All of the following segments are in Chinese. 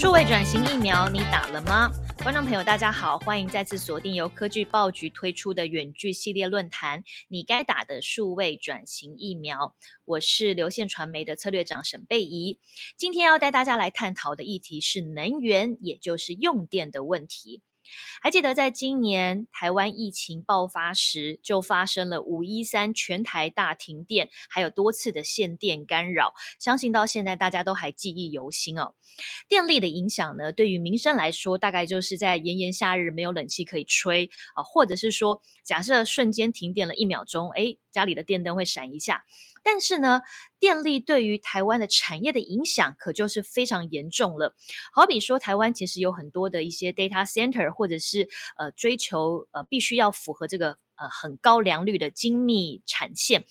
数位转型疫苗你打了吗？观众朋友，大家好，欢迎再次锁定由科技报局推出的远距系列论坛《你该打的数位转型疫苗》。我是流线传媒的策略长沈贝怡，今天要带大家来探讨的议题是能源，也就是用电的问题。还记得在今年台湾疫情爆发时，就发生了五一三全台大停电，还有多次的限电干扰，相信到现在大家都还记忆犹新哦。电力的影响呢，对于民生来说，大概就是在炎炎夏日没有冷气可以吹啊，或者是说，假设瞬间停电了一秒钟，哎，家里的电灯会闪一下。但是呢，电力对于台湾的产业的影响可就是非常严重了。好比说，台湾其实有很多的一些 data center，或者是是呃追求呃必须要符合这个呃很高良率的精密产线，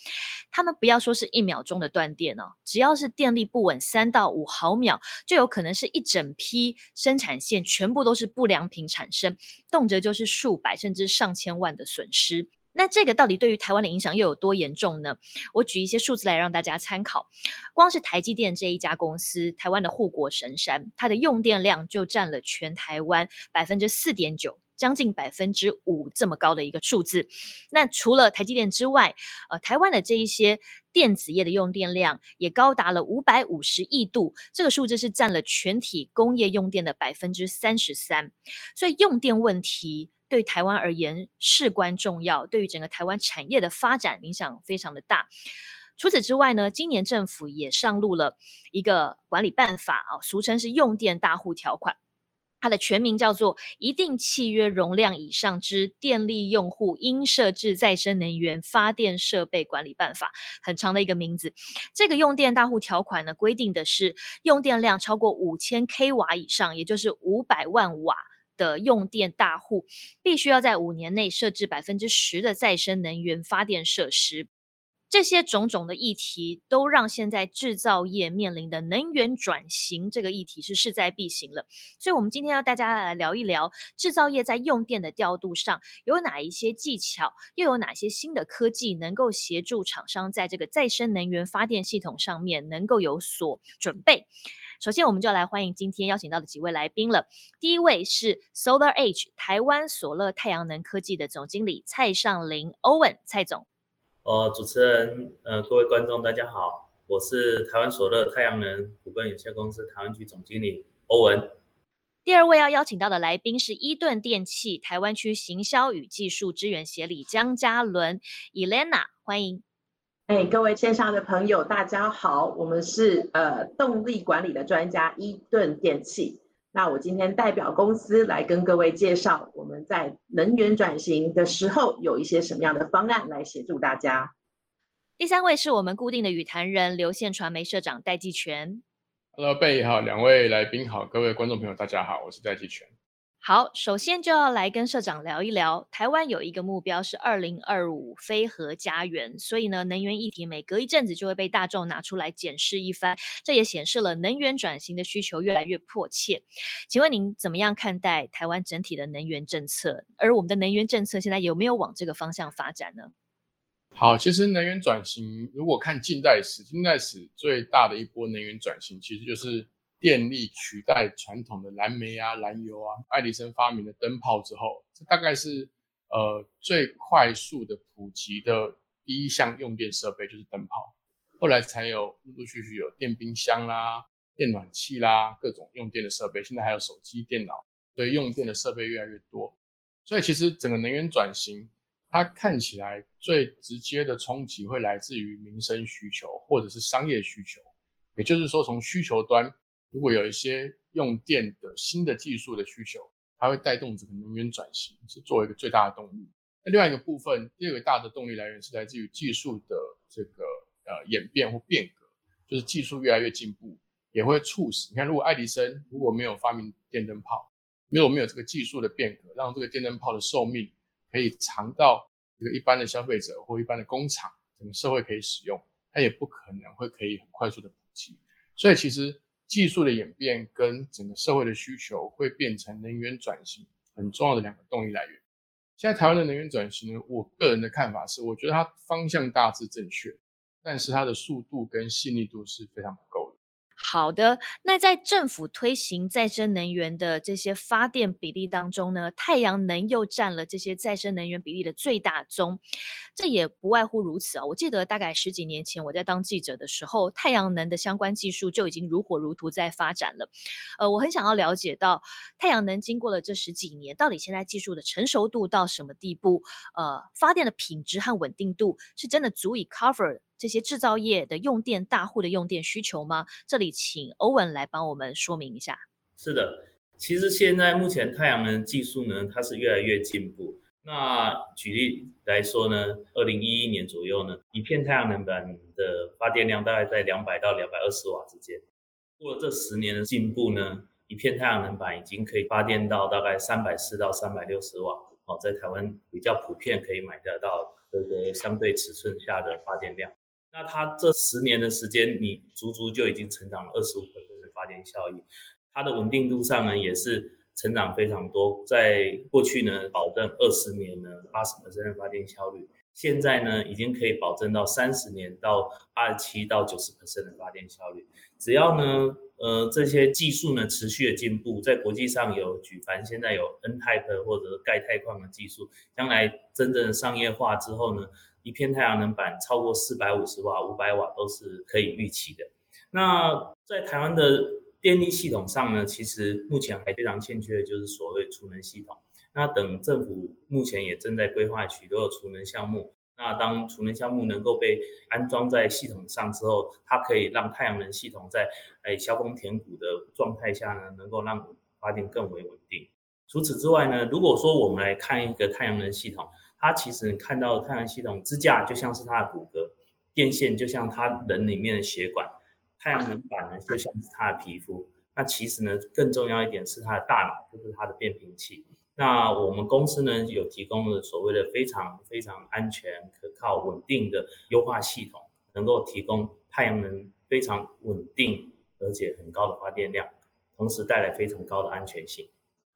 他们不要说是一秒钟的断电哦，只要是电力不稳三到五毫秒，就有可能是一整批生产线全部都是不良品产生，动辄就是数百甚至上千万的损失。那这个到底对于台湾的影响又有多严重呢？我举一些数字来让大家参考。光是台积电这一家公司，台湾的护国神山，它的用电量就占了全台湾百分之四点九，将近百分之五这么高的一个数字。那除了台积电之外，呃，台湾的这一些电子业的用电量也高达了五百五十亿度，这个数字是占了全体工业用电的百分之三十三。所以用电问题。对台湾而言事关重要，对于整个台湾产业的发展影响非常的大。除此之外呢，今年政府也上路了一个管理办法啊，俗称是用电大户条款，它的全名叫做《一定契约容量以上之电力用户应设置再生能源发电设备管理办法》，很长的一个名字。这个用电大户条款呢，规定的是用电量超过五千 k 瓦以上，也就是五百万瓦。的用电大户必须要在五年内设置百分之十的再生能源发电设施。这些种种的议题，都让现在制造业面临的能源转型这个议题是势在必行了。所以，我们今天要大家来聊一聊制造业在用电的调度上有哪一些技巧，又有哪些新的科技能够协助厂商在这个再生能源发电系统上面能够有所准备。首先，我们就来欢迎今天邀请到的几位来宾了。第一位是 Solar Age 台湾索乐太阳能科技的总经理蔡尚林 Owen 蔡总。哦，主持人，呃，各位观众，大家好，我是台湾索乐太阳能股份有限公司台湾区总经理欧文。第二位要邀请到的来宾是伊顿电器台湾区行销与技术支援协理江嘉伦 Elena，欢迎。哎，各位线上的朋友，大家好，我们是呃动力管理的专家伊顿电器。那我今天代表公司来跟各位介绍，我们在能源转型的时候有一些什么样的方案来协助大家。第三位是我们固定的语坛人，流线传媒社长戴继全。Hello，贝好，两位来宾好，各位观众朋友大家好，我是戴继全。好，首先就要来跟社长聊一聊，台湾有一个目标是二零二五非核家园，所以呢，能源议题每隔一阵子就会被大众拿出来检视一番，这也显示了能源转型的需求越来越迫切。请问您怎么样看待台湾整体的能源政策？而我们的能源政策现在有没有往这个方向发展呢？好，其实能源转型，如果看近代史，近代史最大的一波能源转型，其实就是。电力取代传统的燃煤啊、燃油啊，爱迪生发明了灯泡之后，这大概是呃最快速的普及的第一项用电设备就是灯泡。后来才有陆陆续续有电冰箱啦、电暖气啦，各种用电的设备。现在还有手机、电脑，所以用电的设备越来越多。所以其实整个能源转型，它看起来最直接的冲击会来自于民生需求或者是商业需求，也就是说从需求端。如果有一些用电的新的技术的需求，它会带动整个能源转型，是作为一个最大的动力。那另外一个部分，第二个大的动力来源是来自于技术的这个呃演变或变革，就是技术越来越进步，也会促使你看，如果爱迪生如果没有发明电灯泡，没有没有这个技术的变革，让这个电灯泡的寿命可以长到这个一般的消费者或一般的工厂，整个社会可以使用，它也不可能会可以很快速的普及。所以其实。技术的演变跟整个社会的需求会变成能源转型很重要的两个动力来源。现在台湾的能源转型呢，我个人的看法是，我觉得它方向大致正确，但是它的速度跟细腻度是非常不够的。好的，那在政府推行再生能源的这些发电比例当中呢，太阳能又占了这些再生能源比例的最大宗。这也不外乎如此啊！我记得大概十几年前我在当记者的时候，太阳能的相关技术就已经如火如荼在发展了。呃，我很想要了解到太阳能经过了这十几年，到底现在技术的成熟度到什么地步？呃，发电的品质和稳定度是真的足以 cover？这些制造业的用电大户的用电需求吗？这里请欧文来帮我们说明一下。是的，其实现在目前太阳能技术呢，它是越来越进步。那举例来说呢，二零一一年左右呢，一片太阳能板的发电量大概在两百到两百二十瓦之间。过了这十年的进步呢，一片太阳能板已经可以发电到大概三百四到三百六十瓦。哦，在台湾比较普遍可以买得到这个相对尺寸下的发电量。那它这十年的时间，你足足就已经成长了二十五的发电效益，它的稳定度上呢也是成长非常多。在过去呢，保证二十年呢八十的发电效率，现在呢已经可以保证到三十年到二十七到九十的发电效率。只要呢，呃，这些技术呢持续的进步，在国际上有举凡现在有 N type 或者钙钛矿的技术，将来真正商业化之后呢。一片太阳能板超过四百五十瓦、五百瓦都是可以预期的。那在台湾的电力系统上呢，其实目前还非常欠缺的就是所谓储能系统。那等政府目前也正在规划许多的储能项目。那当储能项目能够被安装在系统上之后，它可以让太阳能系统在诶削峰填谷的状态下呢，能够让发电更为稳定。除此之外呢，如果说我们来看一个太阳能系统，它其实你看到的太阳系统支架就像是它的骨骼，电线就像它人里面的血管，太阳能板呢就像是它的皮肤。那其实呢，更重要一点是它的大脑，就是它的变频器。那我们公司呢有提供了所谓的非常非常安全、可靠、稳定的优化系统，能够提供太阳能非常稳定而且很高的发电量，同时带来非常高的安全性。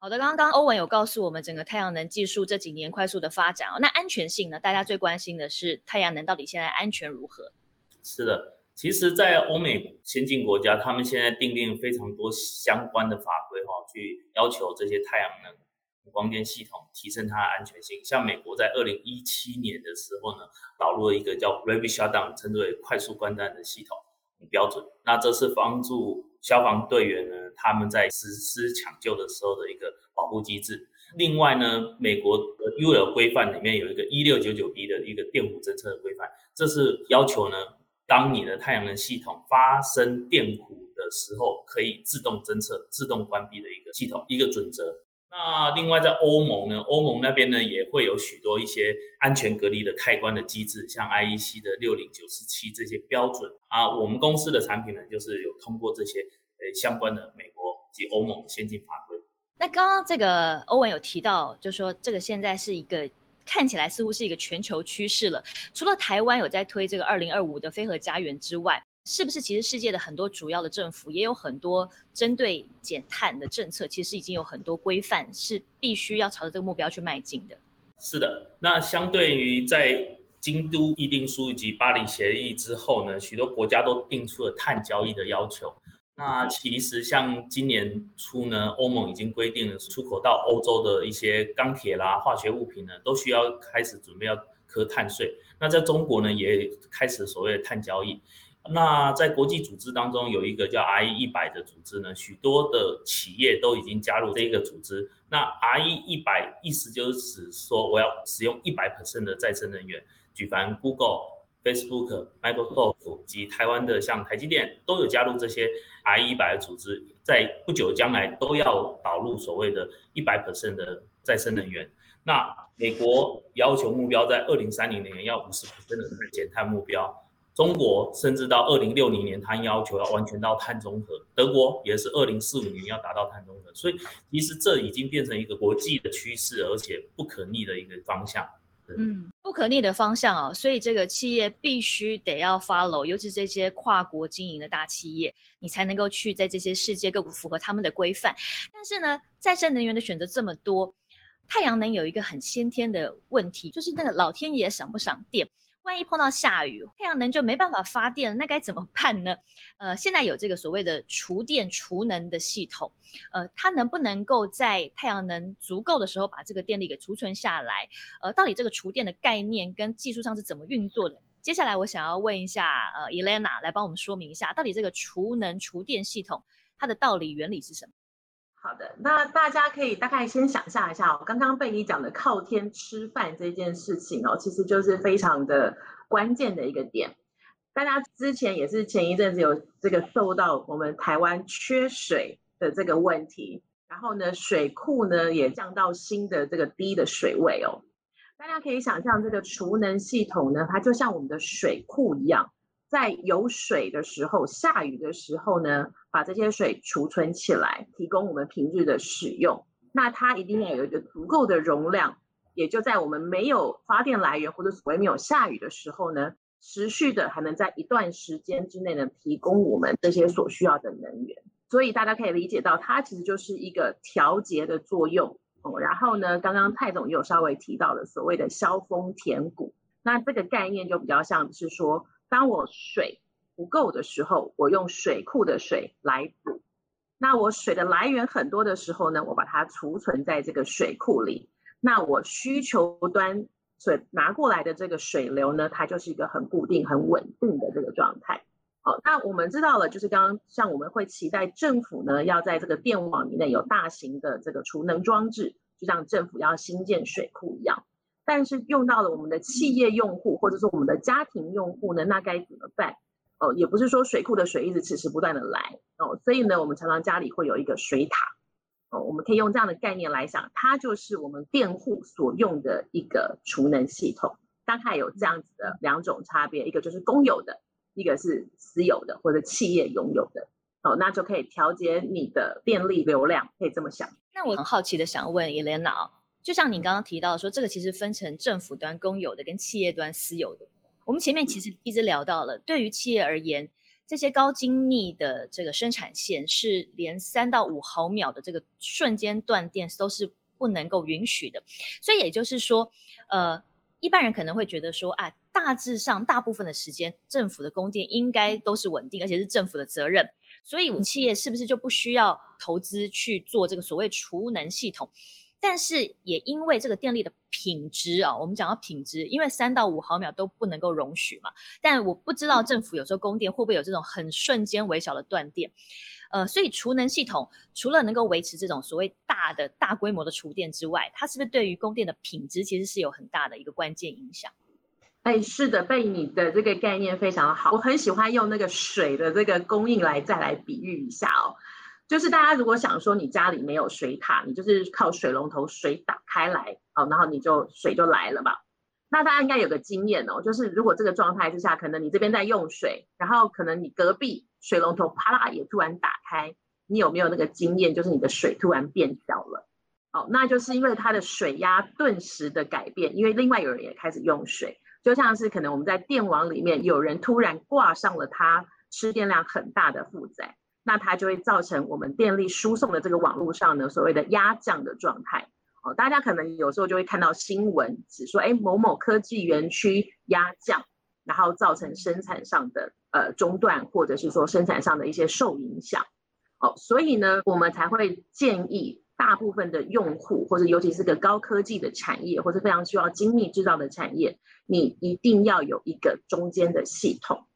好的，刚刚欧文有告诉我们整个太阳能技术这几年快速的发展哦。那安全性呢？大家最关心的是太阳能到底现在安全如何？是的，其实，在欧美先进国家，他们现在订定非常多相关的法规哈，去要求这些太阳能光电系统提升它的安全性。像美国在二零一七年的时候呢，导入了一个叫 Rapid Shutdown，称之为快速关灯的系统标准。那这是帮助消防队员呢。他们在实施抢救的时候的一个保护机制。另外呢，美国的 UL 规范里面有一个一六九九 B 的一个电弧侦测的规范，这是要求呢，当你的太阳能系统发生电弧的时候，可以自动侦测、自动关闭的一个系统，一个准则。那另外在欧盟呢，欧盟那边呢也会有许多一些安全隔离的开关的机制，像 IEC 的六零九四七这些标准啊，我们公司的产品呢就是有通过这些。相关的美国及欧盟先进法规。那刚刚这个欧文有提到，就说这个现在是一个看起来似乎是一个全球趋势了。除了台湾有在推这个二零二五的飞核家园之外，是不是其实世界的很多主要的政府也有很多针对减碳的政策？其实已经有很多规范是必须要朝着这个目标去迈进的。是的，那相对于在京都议定书以及巴黎协议之后呢，许多国家都定出了碳交易的要求。那其实像今年初呢，欧盟已经规定了出口到欧洲的一些钢铁啦、化学物品呢，都需要开始准备要科碳税。那在中国呢，也开始所谓的碳交易。那在国际组织当中，有一个叫 RE 一百的组织呢，许多的企业都已经加入这个组织。那 RE 一百意思就是指说，我要使用一百 percent 的再生能源，举凡 Google。Facebook、Microsoft 及台湾的像台积电都有加入这些 I 一百的组织，在不久将来都要导入所谓的一百 percent 的再生能源。那美国要求目标在二零三零年要五十 percent 的减碳目标，中国甚至到二零六零年，它要求要完全到碳中和。德国也是二零四五年要达到碳中和。所以其实这已经变成一个国际的趋势，而且不可逆的一个方向。嗯，不可逆的方向哦，所以这个企业必须得要 follow，尤其这些跨国经营的大企业，你才能够去在这些世界各国符合他们的规范。但是呢，再生能源的选择这么多，太阳能有一个很先天的问题，就是那个老天爷赏不赏电。万一碰到下雨，太阳能就没办法发电了，那该怎么办呢？呃，现在有这个所谓的储电储能的系统，呃，它能不能够在太阳能足够的时候把这个电力给储存下来？呃，到底这个储电的概念跟技术上是怎么运作的？接下来我想要问一下，呃，Elena 来帮我们说明一下，到底这个储能储电系统它的道理原理是什么？好的，那大家可以大概先想象一下哦，刚刚被你讲的靠天吃饭这件事情哦，其实就是非常的关键的一个点。大家之前也是前一阵子有这个受到我们台湾缺水的这个问题，然后呢，水库呢也降到新的这个低的水位哦。大家可以想象这个储能系统呢，它就像我们的水库一样。在有水的时候，下雨的时候呢，把这些水储存起来，提供我们平日的使用。那它一定要有一个足够的容量，也就在我们没有发电来源或者所谓没有下雨的时候呢，持续的还能在一段时间之内呢，提供我们这些所需要的能源。所以大家可以理解到，它其实就是一个调节的作用。哦，然后呢，刚刚蔡总也有稍微提到了所谓的消峰填谷，那这个概念就比较像是说。当我水不够的时候，我用水库的水来补。那我水的来源很多的时候呢，我把它储存在这个水库里。那我需求端水拿过来的这个水流呢，它就是一个很固定、很稳定的这个状态。好，那我们知道了，就是刚刚像我们会期待政府呢，要在这个电网里面有大型的这个储能装置，就像政府要新建水库一样。但是用到了我们的企业用户或者是我们的家庭用户呢，那该怎么办？哦，也不是说水库的水一直迟迟不断的来哦，所以呢，我们常常家里会有一个水塔哦，我们可以用这样的概念来想，它就是我们电户所用的一个储能系统。大概有这样子的两种差别，一个就是公有的，一个是私有的或者企业拥有的哦，那就可以调节你的电力流量，可以这么想。那我很好奇的想问 Elena。就像你刚刚提到说，这个其实分成政府端公有的跟企业端私有的。我们前面其实一直聊到了，对于企业而言，这些高精密的这个生产线是连三到五毫秒的这个瞬间断电都是不能够允许的。所以也就是说，呃，一般人可能会觉得说，啊，大致上大部分的时间，政府的供电应该都是稳定，而且是政府的责任。所以企业是不是就不需要投资去做这个所谓储能系统？但是也因为这个电力的品质啊，我们讲到品质，因为三到五毫秒都不能够容许嘛。但我不知道政府有时候供电会不会有这种很瞬间微小的断电，呃，所以储能系统除了能够维持这种所谓大的大规模的储电之外，它是不是对于供电的品质其实是有很大的一个关键影响？哎，是的，被你的这个概念非常好，我很喜欢用那个水的这个供应来再来比喻一下哦。就是大家如果想说你家里没有水塔，你就是靠水龙头水打开来，好，然后你就水就来了吧。那大家应该有个经验哦，就是如果这个状态之下，可能你这边在用水，然后可能你隔壁水龙头啪啦也突然打开，你有没有那个经验？就是你的水突然变小了，哦，那就是因为它的水压顿时的改变，因为另外有人也开始用水，就像是可能我们在电网里面有人突然挂上了它吃电量很大的负载。那它就会造成我们电力输送的这个网络上呢，所谓的压降的状态。哦，大家可能有时候就会看到新闻，只说哎某某科技园区压降，然后造成生产上的呃中断，或者是说生产上的一些受影响。哦，所以呢，我们才会建议大部分的用户，或者尤其是个高科技的产业，或者非常需要精密制造的产业，你一定要有一个中间的系统。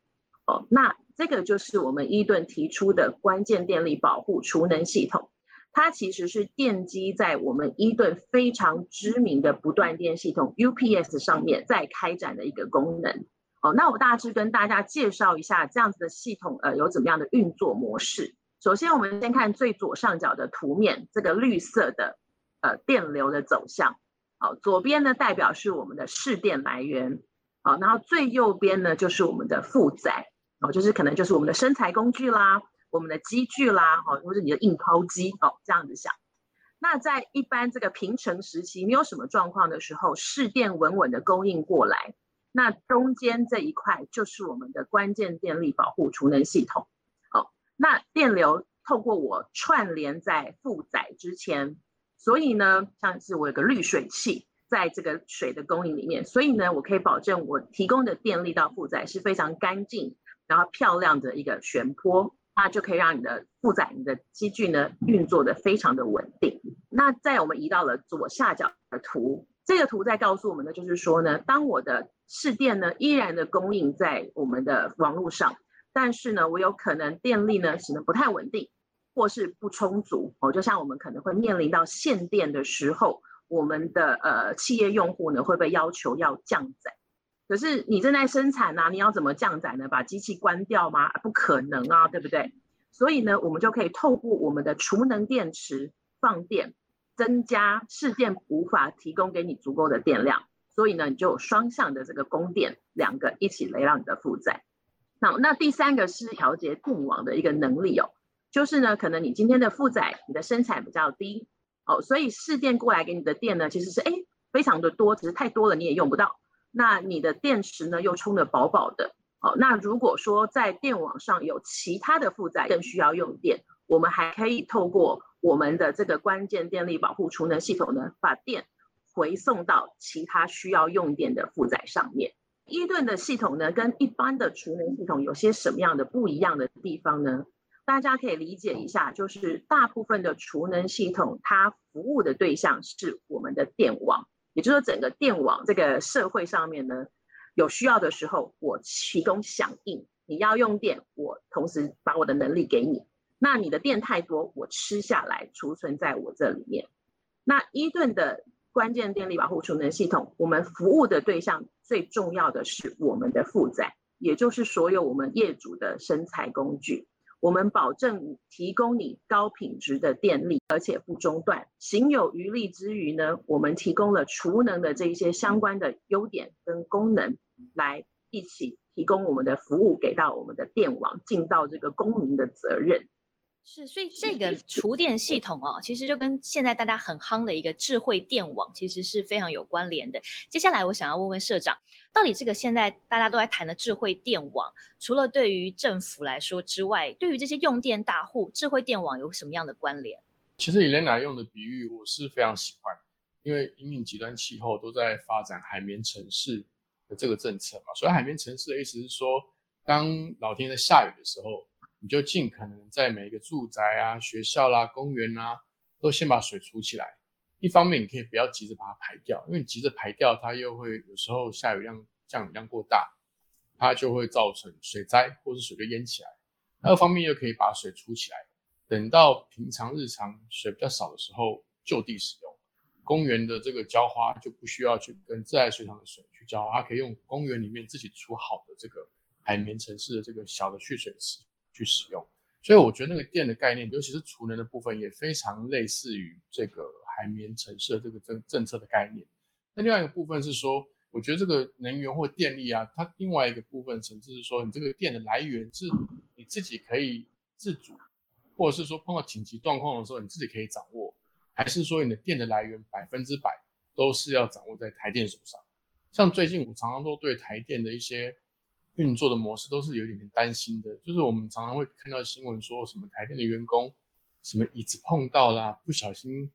哦，那。这个就是我们伊顿提出的关键电力保护储能系统，它其实是奠基在我们伊顿非常知名的不断电系统 UPS 上面在开展的一个功能。哦，那我大致跟大家介绍一下这样子的系统，呃，有怎么样的运作模式。首先，我们先看最左上角的图面，这个绿色的呃电流的走向。好，左边呢代表是我们的市电来源，好，然后最右边呢就是我们的负载。哦，就是可能就是我们的生材工具啦，我们的机具啦，哦，或者你的印抛机哦，这样子想。那在一般这个平成时期没有什么状况的时候，市电稳稳的供应过来，那中间这一块就是我们的关键电力保护储能系统。哦，那电流透过我串联在负载之前，所以呢，像是我有个滤水器，在这个水的供应里面，所以呢，我可以保证我提供的电力到负载是非常干净，然后漂亮的一个旋坡，那就可以让你的负载、你的机具呢运作的非常的稳定。那在我们移到了左下角的图，这个图在告诉我们的就是说呢，当我的市电呢依然的供应在我们的网络上，但是呢，我有可能电力呢可能不太稳定，或是不充足哦，就像我们可能会面临到限电的时候。我们的呃企业用户呢会被要求要降载，可是你正在生产呐，你要怎么降载呢？把机器关掉吗？不可能啊，对不对？所以呢，我们就可以透过我们的储能电池放电，增加市电无法提供给你足够的电量，所以呢，你就双向的这个供电，两个一起来让你的负载。那那第三个是调节电网的一个能力哦，就是呢，可能你今天的负载，你的生产比较低。哦，所以市电过来给你的电呢，其实是哎非常的多，只是太多了你也用不到。那你的电池呢又充的饱饱的。哦，那如果说在电网上有其他的负载更需要用电，我们还可以透过我们的这个关键电力保护储能系统呢，把电回送到其他需要用电的负载上面。伊顿的系统呢，跟一般的储能系统有些什么样的不一样的地方呢？大家可以理解一下，就是大部分的储能系统，它服务的对象是我们的电网，也就是说，整个电网这个社会上面呢，有需要的时候，我提供响应。你要用电，我同时把我的能力给你。那你的电太多，我吃下来储存在我这里面。那伊顿的关键电力保护储能系统，我们服务的对象最重要的是我们的负载，也就是所有我们业主的生财工具。我们保证提供你高品质的电力，而且不中断。行有余力之余呢，我们提供了储能的这一些相关的优点跟功能，来一起提供我们的服务给到我们的电网，尽到这个公民的责任。是，所以这个厨电系统哦，其实就跟现在大家很夯的一个智慧电网，其实是非常有关联的。接下来我想要问问社长，到底这个现在大家都在谈的智慧电网，除了对于政府来说之外，对于这些用电大户，智慧电网有什么样的关联？其实 Elena 用的比喻我是非常喜欢，因为因应极端气候都在发展海绵城市的这个政策嘛，所以海绵城市的意思是说，当老天在下雨的时候。你就尽可能在每一个住宅啊、学校啦、公园啊，都先把水储起来。一方面，你可以不要急着把它排掉，因为你急着排掉，它又会有时候下雨量、降雨量过大，它就会造成水灾，或是水就淹起来。二方面又可以把水储起来，等到平常日常水比较少的时候就地使用。公园的这个浇花就不需要去跟自来水厂的水去浇花，它可以用公园里面自己储好的这个海绵城市的这个小的蓄水池。去使用，所以我觉得那个电的概念，尤其是储能的部分，也非常类似于这个海绵城市的这个政政策的概念。那另外一个部分是说，我觉得这个能源或电力啊，它另外一个部分层次是说，你这个电的来源是你自己可以自主，或者是说碰到紧急状况的时候你自己可以掌握，还是说你的电的来源百分之百都是要掌握在台电手上？像最近我常常都对台电的一些。运作的模式都是有点点担心的，就是我们常常会看到新闻说什么台电的员工什么椅子碰到啦，不小心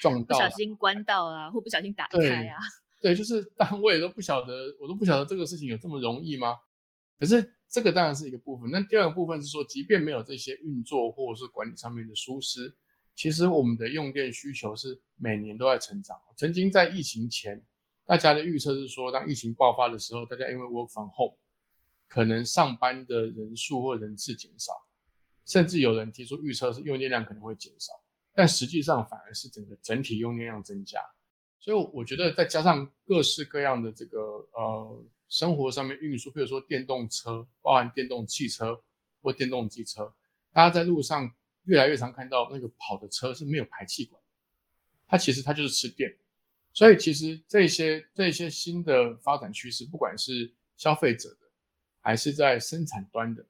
撞到，不小心关到啊，或不小心打开啊。对，就是单位都不晓得，我都不晓得这个事情有这么容易吗？可是这个当然是一个部分。那第二个部分是说，即便没有这些运作或者是管理上面的疏失，其实我们的用电需求是每年都在成长。曾经在疫情前，大家的预测是说，当疫情爆发的时候，大家因为 work from home。可能上班的人数或人次减少，甚至有人提出预测是用电量可能会减少，但实际上反而是整个整体用电量增加。所以我觉得再加上各式各样的这个呃生活上面运输，比如说电动车，包含电动汽车或电动机车，大家在路上越来越常看到那个跑的车是没有排气管，它其实它就是吃电。所以其实这些这些新的发展趋势，不管是消费者。还是在生产端的，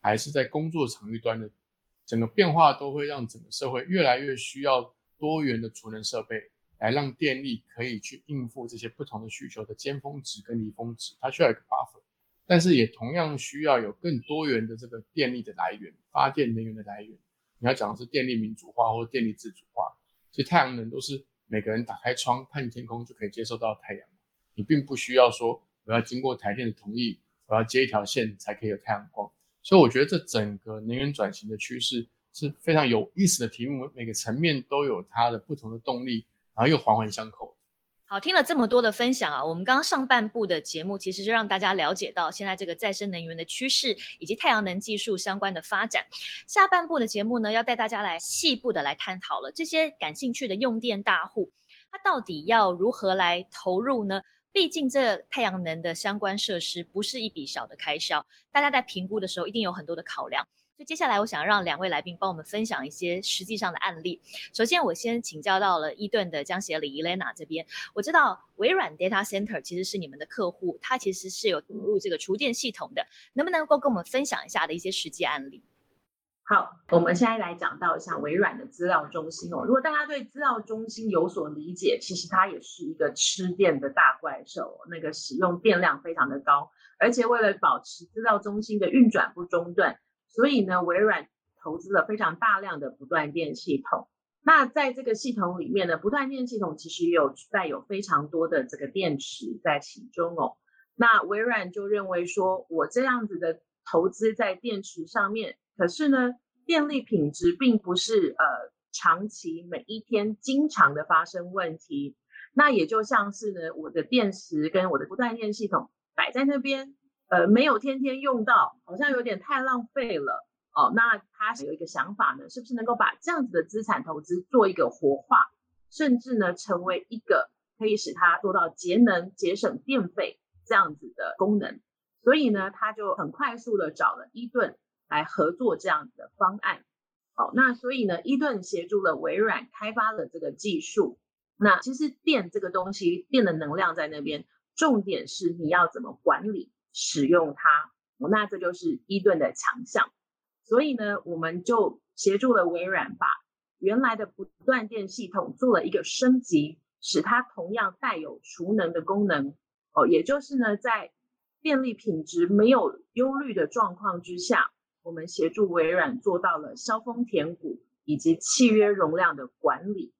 还是在工作场域端的，整个变化都会让整个社会越来越需要多元的储能设备，来让电力可以去应付这些不同的需求的尖峰值跟离峰值，它需要一个 buffer，但是也同样需要有更多元的这个电力的来源，发电能源的来源。你要讲的是电力民主化或电力自主化，所以太阳能都是每个人打开窗看天空就可以接受到太阳。你并不需要说我要经过台电的同意，我要接一条线才可以有太阳光。所以我觉得这整个能源转型的趋势是非常有意思的题目，每个层面都有它的不同的动力，然后又环环相扣。好，听了这么多的分享啊，我们刚刚上半部的节目其实就让大家了解到现在这个再生能源的趋势以及太阳能技术相关的发展。下半部的节目呢，要带大家来细部的来探讨了这些感兴趣的用电大户，他到底要如何来投入呢？毕竟这太阳能的相关设施不是一笔小的开销，大家在评估的时候一定有很多的考量。所以接下来我想让两位来宾帮我们分享一些实际上的案例。首先，我先请教到了伊顿的江协理 Elena 这边，我知道微软 Data Center 其实是你们的客户，它其实是有引入这个厨电系统的，能不能够跟我们分享一下的一些实际案例？好，我们现在来讲到一下微软的资料中心哦。如果大家对资料中心有所理解，其实它也是一个吃电的大怪兽，那个使用电量非常的高，而且为了保持资料中心的运转不中断。所以呢，微软投资了非常大量的不断电系统。那在这个系统里面呢，不断电系统其实有带有非常多的这个电池在其中哦。那微软就认为说，我这样子的投资在电池上面，可是呢，电力品质并不是呃长期每一天经常的发生问题。那也就像是呢，我的电池跟我的不断电系统摆在那边。呃，没有天天用到，好像有点太浪费了哦。那他有一个想法呢，是不是能够把这样子的资产投资做一个活化，甚至呢成为一个可以使它做到节能、节省电费这样子的功能？所以呢，他就很快速的找了伊顿来合作这样子的方案。好，那所以呢，伊顿协助了微软开发了这个技术。那其实电这个东西，电的能量在那边，重点是你要怎么管理。使用它，那这就是伊顿的强项。所以呢，我们就协助了微软把原来的不断电系统做了一个升级，使它同样带有储能的功能。哦，也就是呢，在电力品质没有忧虑的状况之下，我们协助微软做到了消峰填谷以及契约容量的管理。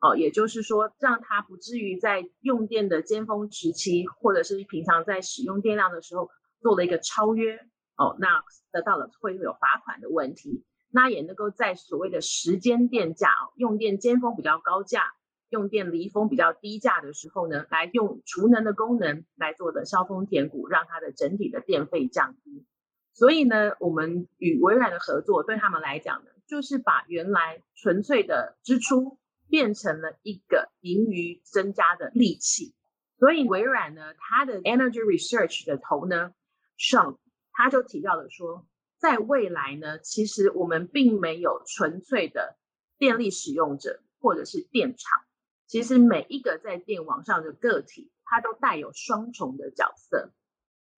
哦，也就是说，让它不至于在用电的尖峰时期，或者是平常在使用电量的时候做了一个超约，哦，那得到了会有罚款的问题。那也能够在所谓的时间电价哦，用电尖峰比较高价，用电离峰比较低价的时候呢，来用储能的功能来做的消峰填谷，让它的整体的电费降低。所以呢，我们与微软的合作，对他们来讲呢，就是把原来纯粹的支出。变成了一个盈余增加的利器，所以微软呢，它的 Energy Research 的头呢上，他就提到了说，在未来呢，其实我们并没有纯粹的电力使用者或者是电厂，其实每一个在电网上的个体，它都带有双重的角色。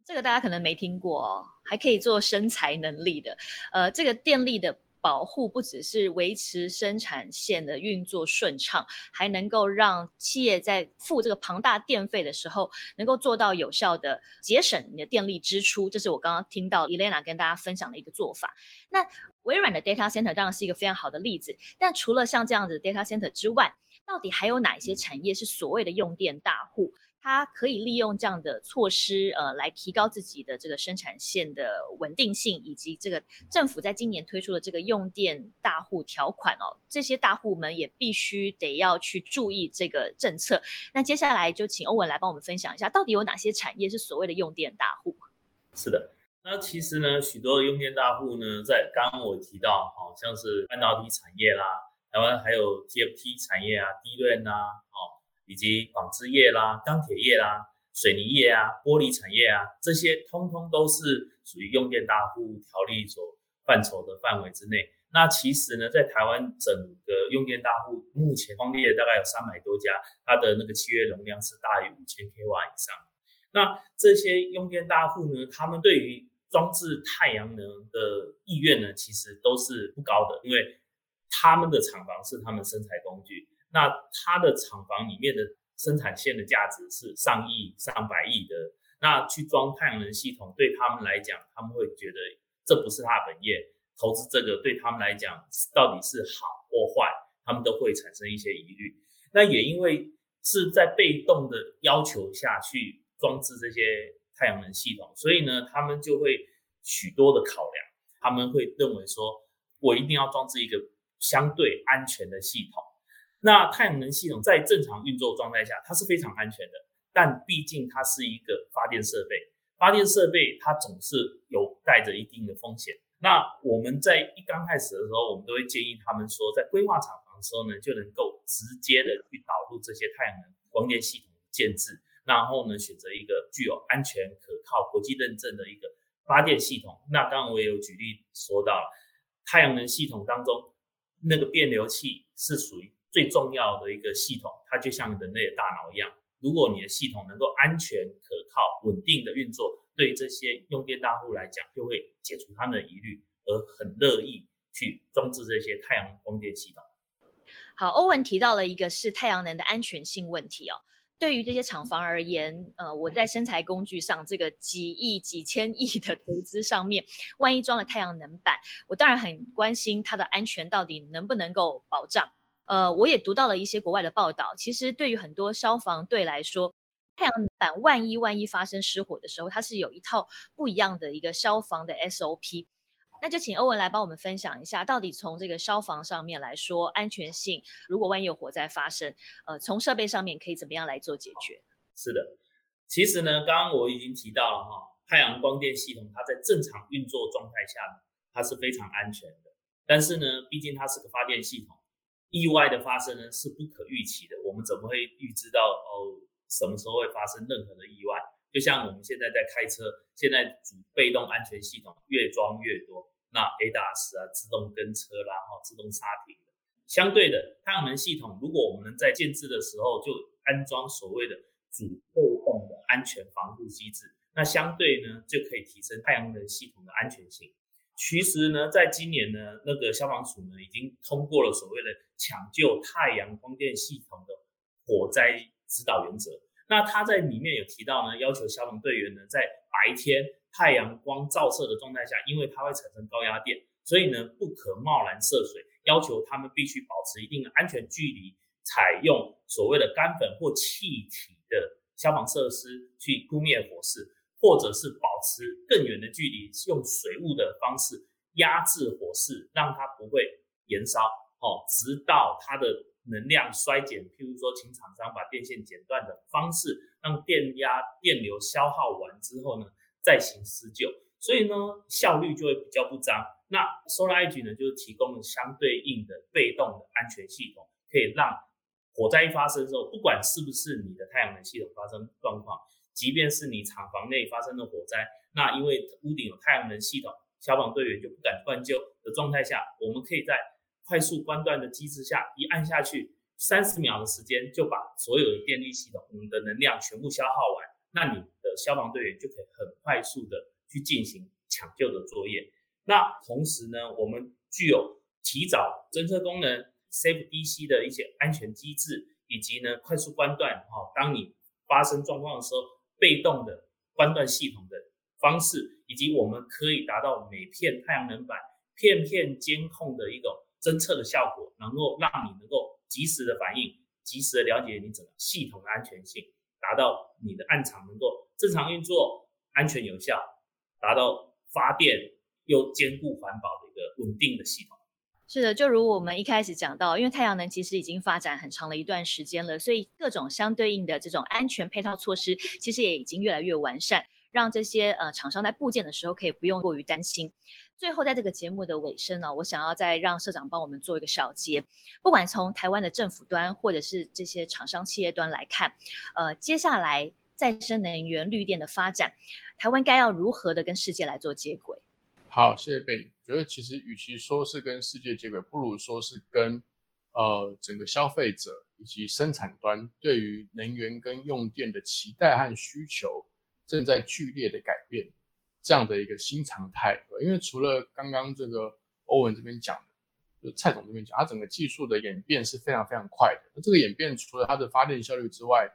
这个大家可能没听过哦，还可以做生财能力的，呃，这个电力的。保护不只是维持生产线的运作顺畅，还能够让企业在付这个庞大电费的时候，能够做到有效的节省你的电力支出。这是我刚刚听到 Elena 跟大家分享的一个做法。那微软的 Data Center 当然是一个非常好的例子。但除了像这样子 Data Center 之外，到底还有哪些产业是所谓的用电大户？它可以利用这样的措施，呃，来提高自己的这个生产线的稳定性，以及这个政府在今年推出的这个用电大户条款哦，这些大户们也必须得要去注意这个政策。那接下来就请欧文来帮我们分享一下，到底有哪些产业是所谓的用电大户？是的，那其实呢，许多的用电大户呢，在刚刚我提到，好像是半导体产业啦，台湾还有 TFT 产业啊，低润啊，哦。以及纺织业啦、钢铁业啦、水泥业啊、玻璃产业啊，这些通通都是属于用电大户条例所范畴的范围之内。那其实呢，在台湾整个用电大户目前方列大概有三百多家，它的那个契约容量是大于五千 k 瓦以上。那这些用电大户呢，他们对于装置太阳能的意愿呢，其实都是不高的，因为他们的厂房是他们生产工具。那它的厂房里面的生产线的价值是上亿、上百亿的，那去装太阳能系统对他们来讲，他们会觉得这不是他的本业，投资这个对他们来讲到底是好或坏，他们都会产生一些疑虑。那也因为是在被动的要求下去装置这些太阳能系统，所以呢，他们就会许多的考量，他们会认为说，我一定要装置一个相对安全的系统。那太阳能系统在正常运作状态下，它是非常安全的，但毕竟它是一个发电设备，发电设备它总是有带着一定的风险。那我们在一刚开始的时候，我们都会建议他们说，在规划厂房的时候呢，就能够直接的去导入这些太阳能光电系统建制，然后呢，选择一个具有安全、可靠、国际认证的一个发电系统。那刚刚我也有举例说到了，太阳能系统当中那个变流器是属于。最重要的一个系统，它就像人类的大脑一样。如果你的系统能够安全、可靠、稳定的运作，对这些用电大户来讲，就会解除他们的疑虑，而很乐意去装置这些太阳光电系统。好，欧文提到了一个是太阳能的安全性问题哦。对于这些厂房而言，呃，我在生材工具上这个几亿、几千亿的投资上面，万一装了太阳能板，我当然很关心它的安全到底能不能够保障。呃，我也读到了一些国外的报道。其实对于很多消防队来说，太阳能板万一万一发生失火的时候，它是有一套不一样的一个消防的 SOP。那就请欧文来帮我们分享一下，到底从这个消防上面来说，安全性，如果万一有火灾发生，呃，从设备上面可以怎么样来做解决？是的，其实呢，刚刚我已经提到了哈，太阳光电系统它在正常运作状态下，它是非常安全的。但是呢，毕竟它是个发电系统。意外的发生呢是不可预期的，我们怎么会预知到哦什么时候会发生任何的意外？就像我们现在在开车，现在主被动安全系统越装越多，那 ADAS 啊自动跟车啦，哈自动刹停的，相对的太阳能系统，如果我们能在建制的时候就安装所谓的主被动的安全防护机制，那相对呢就可以提升太阳能系统的安全性。其实呢，在今年呢，那个消防署呢已经通过了所谓的抢救太阳光电系统的火灾指导原则。那他在里面有提到呢，要求消防队员呢在白天太阳光照射的状态下，因为它会产生高压电，所以呢不可贸然涉水，要求他们必须保持一定的安全距离，采用所谓的干粉或气体的消防设施去扑灭火势。或者是保持更远的距离，用水雾的方式压制火势，让它不会燃烧，哦，直到它的能量衰减。譬如说，请厂商把电线剪断的方式，让电压、电流消耗完之后呢，再行施救。所以呢，效率就会比较不彰。那 Solar Edge 呢，就是提供了相对应的被动的安全系统，可以让火灾发生之后，不管是不是你的太阳能系统发生状况。即便是你厂房内发生了火灾，那因为屋顶有太阳能系统，消防队员就不敢灌救的状态下，我们可以在快速关断的机制下，一按下去，三十秒的时间就把所有的电力系统我们的能量全部消耗完，那你的消防队员就可以很快速的去进行抢救的作业。那同时呢，我们具有提早侦测功能、Safe DC 的一些安全机制，以及呢快速关断，哈，当你发生状况的时候。被动的关断系统的方式，以及我们可以达到每片太阳能板片片监控的一种侦测的效果，能够让你能够及时的反应，及时的了解你整个系统的安全性，达到你的暗场能够正常运作、安全有效，达到发电又兼顾环保的一个稳定的系统。是的，就如我们一开始讲到，因为太阳能其实已经发展很长了一段时间了，所以各种相对应的这种安全配套措施，其实也已经越来越完善，让这些呃厂商在部件的时候可以不用过于担心。最后，在这个节目的尾声呢，我想要再让社长帮我们做一个小结，不管从台湾的政府端或者是这些厂商企业端来看，呃，接下来再生能源绿电的发展，台湾该要如何的跟世界来做接轨？好，谢谢贝。觉得其实与其说是跟世界接轨，不如说是跟呃整个消费者以及生产端对于能源跟用电的期待和需求正在剧烈的改变这样的一个新常态。因为除了刚刚这个欧文这边讲的，就蔡总这边讲，它整个技术的演变是非常非常快的。那这个演变除了它的发电效率之外，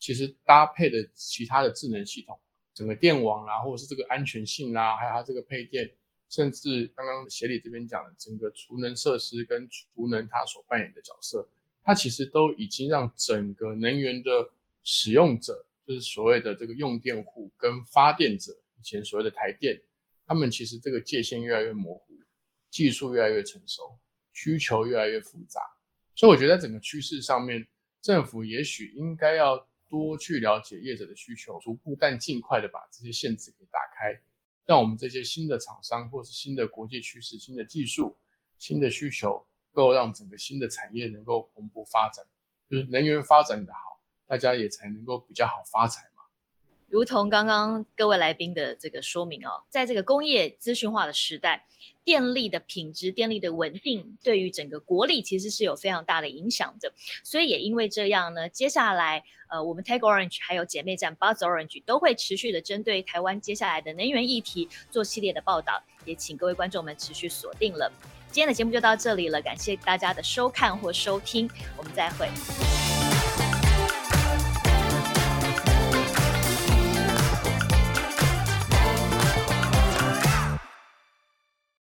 其实搭配的其他的智能系统，整个电网啦，或者是这个安全性啦，还有它这个配电。甚至刚刚协理这边讲的整个储能设施跟储能它所扮演的角色，它其实都已经让整个能源的使用者，就是所谓的这个用电户跟发电者，以前所谓的台电，他们其实这个界限越来越模糊，技术越来越成熟，需求越来越复杂。所以我觉得在整个趋势上面，政府也许应该要多去了解业者的需求，逐步但尽快的把这些限制给打开，让我们这些新的厂商或是新的国际趋势、新的技术、新的需求，够让整个新的产业能够蓬勃发展。就是能源发展的好，大家也才能够比较好发财。如同刚刚各位来宾的这个说明哦，在这个工业资讯化的时代，电力的品质、电力的稳定，对于整个国力其实是有非常大的影响的。所以也因为这样呢，接下来呃，我们 Tag Orange 还有姐妹站 Buzz Orange 都会持续的针对台湾接下来的能源议题做系列的报道，也请各位观众们持续锁定了。今天的节目就到这里了，感谢大家的收看或收听，我们再会。